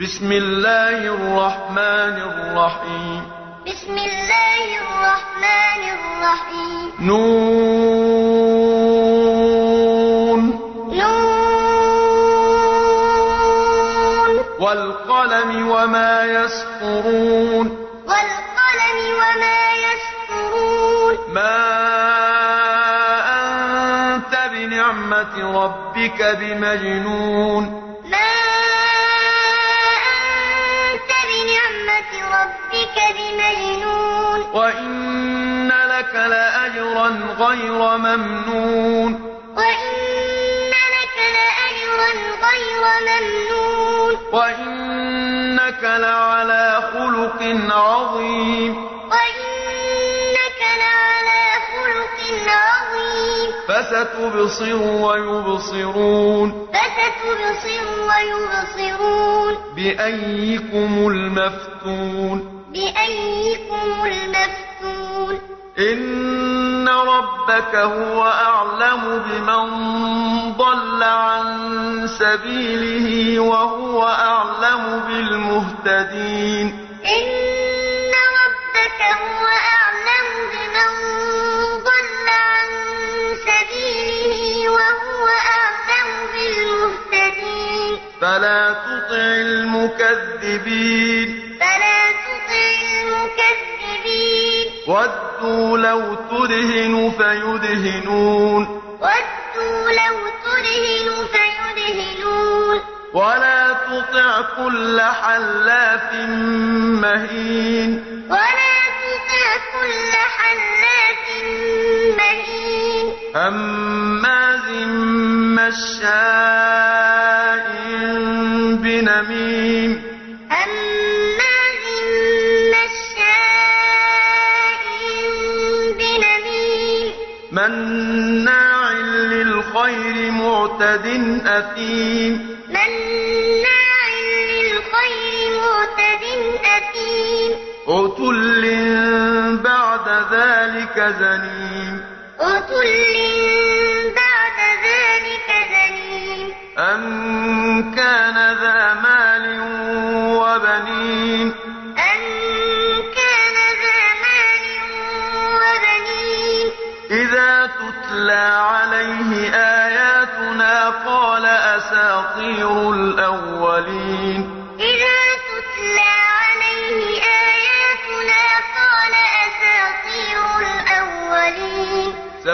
بسم الله الرحمن الرحيم بسم الله الرحمن الرحيم نون نون والقلم وما يسطرون والقلم وما يسطرون ما أنت بنعمة ربك بمجنون ربك بمجنون. وإن لك لأجرا غير ممنون. وإن لك لأجرا غير ممنون. وإنك لعلى خلق عظيم. وإنك لعلى خلق عظيم. فستبصر ويبصرون. فستبصر ويبصرون. بأيكم المفتون. بأيكم المفتون. إن ربك هو أعلم بمن ضل عن سبيله وهو أعلم بالمهتدين. إن ربك هو أعلم بمن ضل عن سبيله وهو أعلم بالمهتدين. فلا تطع المكذبين. ودوا لو تدهن فيدهنون. ودوا لو تدهن فيدهنون. ولا تطع كل حلاف مهين. ولا تطع كل حلاف مهين. هماز مشاء بنميم. معتد أثيم. مناع للخير معتد أثيم. عتل بعد ذلك زنيم. عتل بعد ذلك زنيم. أن كان ذا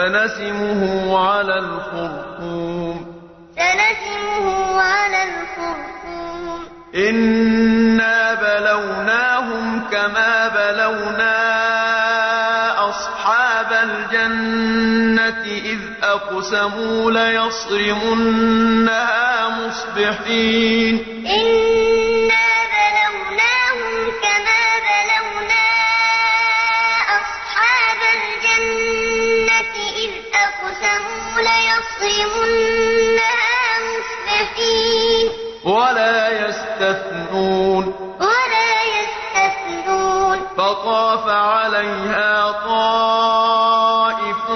سنسمه على الخرطوم. سنسمه على الخرطوم. إنا بلوناهم كما بلونا أصحاب الجنة إذ أقسموا ليصرمنها مصبحين. إنا فطاف عليها طائف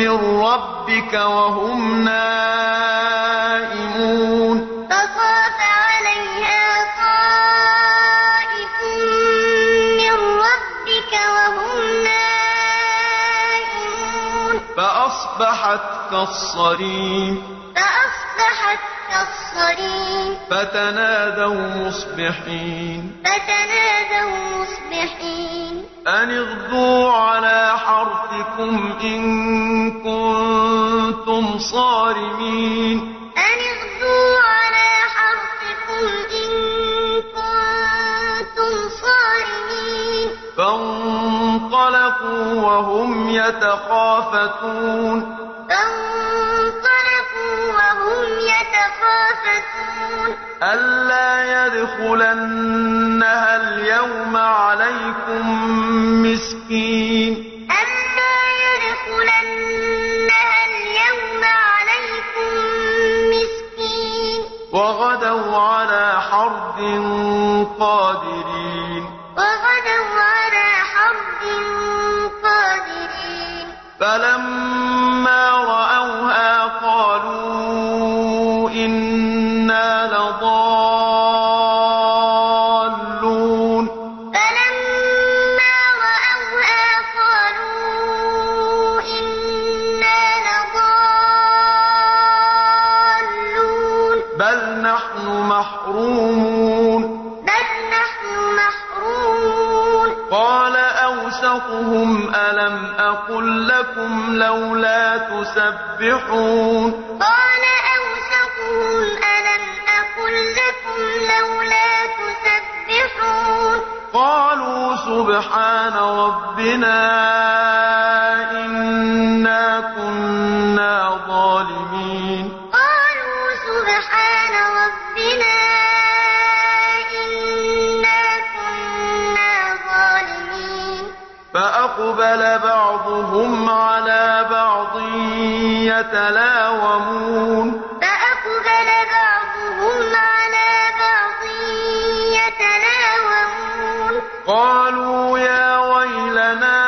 من ربك وهم نائمون. فطاف عليها طائف من ربك وهم نائمون. فأصبحت كالصريم. كالصريم فتنادوا مصبحين. فتنادوا مصبحين. أن اغدوا على حرثكم إن كنتم صارمين. أن اغدوا على حرثكم إن كنتم صارمين. فانطلقوا وهم يتخافتون. فانطلقوا ألا يدخلنها اليوم عليكم مسكين. ألا يدخلنها اليوم عليكم مسكين. وغدوا على حرد قادرين. وغدوا على حرد قادرين. فلما محرومون بل نحن محرومون. قال أوسطهم ألم أقل لكم لولا تسبحون. قال أوسطهم ألم أقل لكم لولا تسبحون. قالوا سبحان ربنا إنا يتلاومون. فأقبل بعضهم على بعض يتلاومون. قالوا يا ويلنا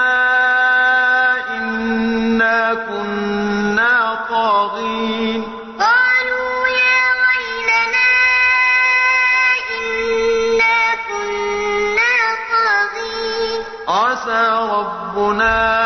إنا كنا طاغين. قالوا يا ويلنا إنا كنا طاغين. عسى ربنا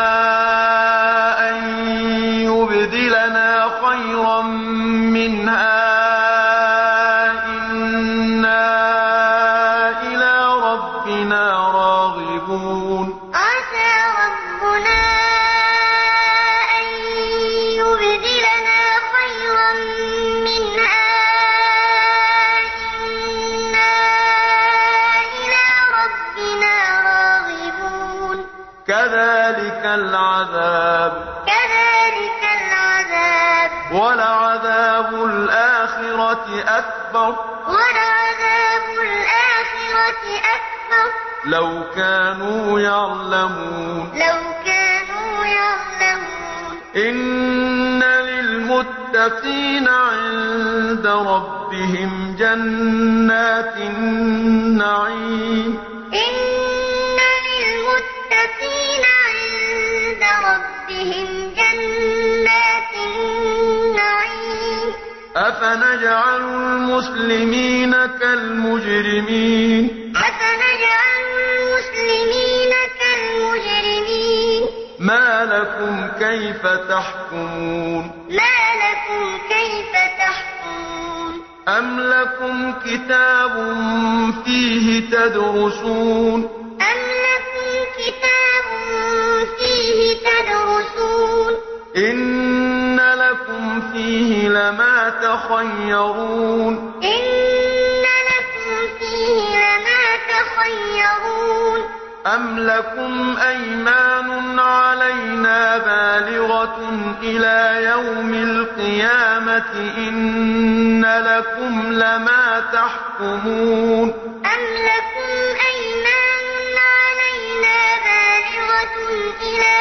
العذاب كذلك العذاب. ولعذاب الآخرة أكبر. ولعذاب الآخرة أكبر. لو كانوا يعلمون. لو كانوا يعلمون. إن للمتقين عند ربهم جنات النعيم. إن ربهم جنات النعيم أفنجعل المسلمين كالمجرمين أفنجعل المسلمين كالمجرمين ما لكم كيف تحكمون ما لكم كيف تحكمون أم لكم كتاب فيه تدرسون أم لكم كتاب فيه تدرسون إن لكم فيه لما تخيرون إن لكم فيه لما تخيرون أم لكم أيمان علينا بالغة إلى يوم القيامة إن لكم لما تحكمون أم لكم أيمان علينا بالغة إلى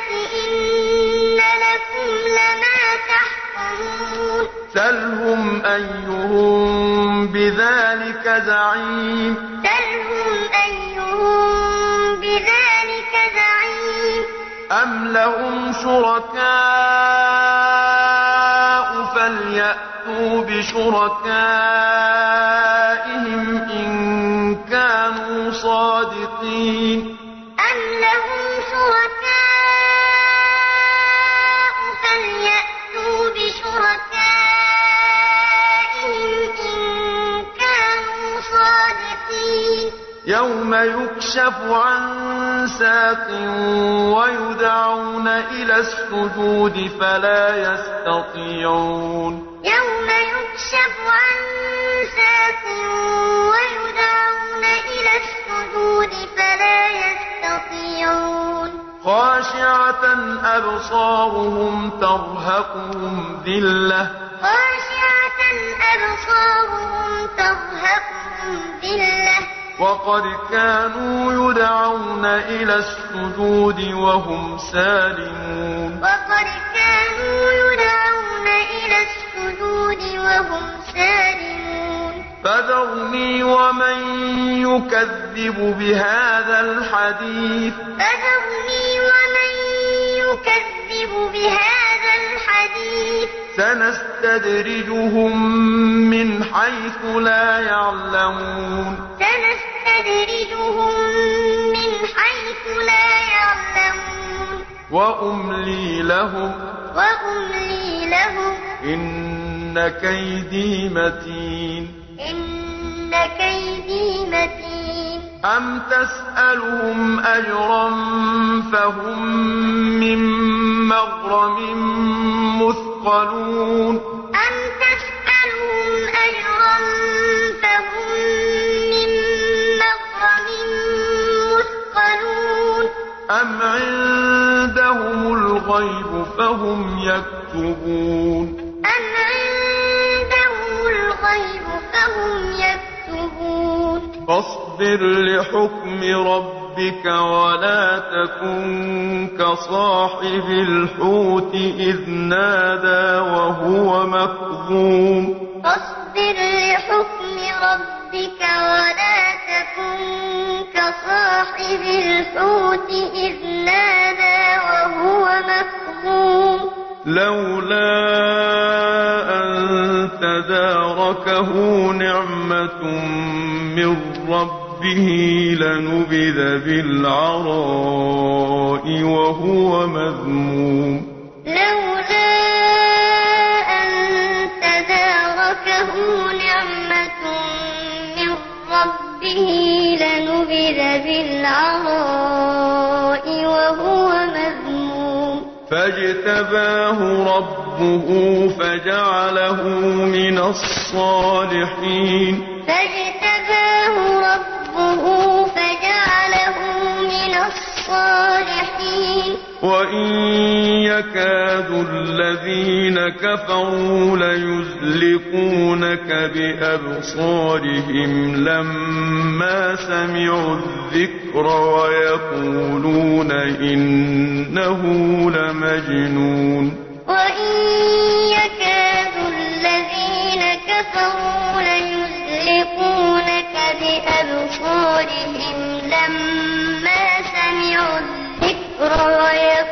إن لكم لما تحكمون. سلهم أيهم بذلك زعيم. سلهم أيهم بذلك زعيم. أم لهم شركاء فليأتوا بشركائهم إن كانوا صادقين. أم لهم شركاء يوم يكشف عن ساق ويدعون إلى السجود فلا يستطيعون. يوم يكشف عن ساق ويدعون إلى السجود فلا يستطيعون. خاشعة أبصارهم ترهقهم ذلة. خاشعة أبصارهم ترهقهم ذلة. وقد كانوا يدعون إلى السجود وهم سالمون. وقد كانوا يدعون إلى السجود وهم سالمون. فذرني ومن يكذب بهذا الحديث. فذرني ومن يكذب بهذا الحديث. سنستدرجهم من حيث لا يعلمون. سنستدرجهم من حيث لا يعلمون. وأملي لهم. إن كيدي متين. إن كيدي متين. أم تسألهم أجرا فهم من مغرم مثقلون؟ أم عندهم الغيب فهم يكتبون أم عندهم الغيب فهم يكتبون فاصبر لحكم ربك ولا تكن كصاحب الحوت إذ نادى وهو مكظوم فاصبر لحكم ربك ولا تكن كصاحب الحوت لولا أن تداركه نعمة من ربه لنبذ بالعراء وهو مذموم. لولا أن تداركه نعمة من ربه لنبذ بالعراء فاجتباه ربه فجعله من الصالحين. فاجتباه ربه فجعله من الصالحين. وإن يكاد الذين كفروا ليزلقونك بأبصارهم لما سمعوا الذكر ويقولون إنه لمجنون. وإن يكاد الذين كفروا ليزلقونك بأبصارهم لما سمعوا الذكر ويقولون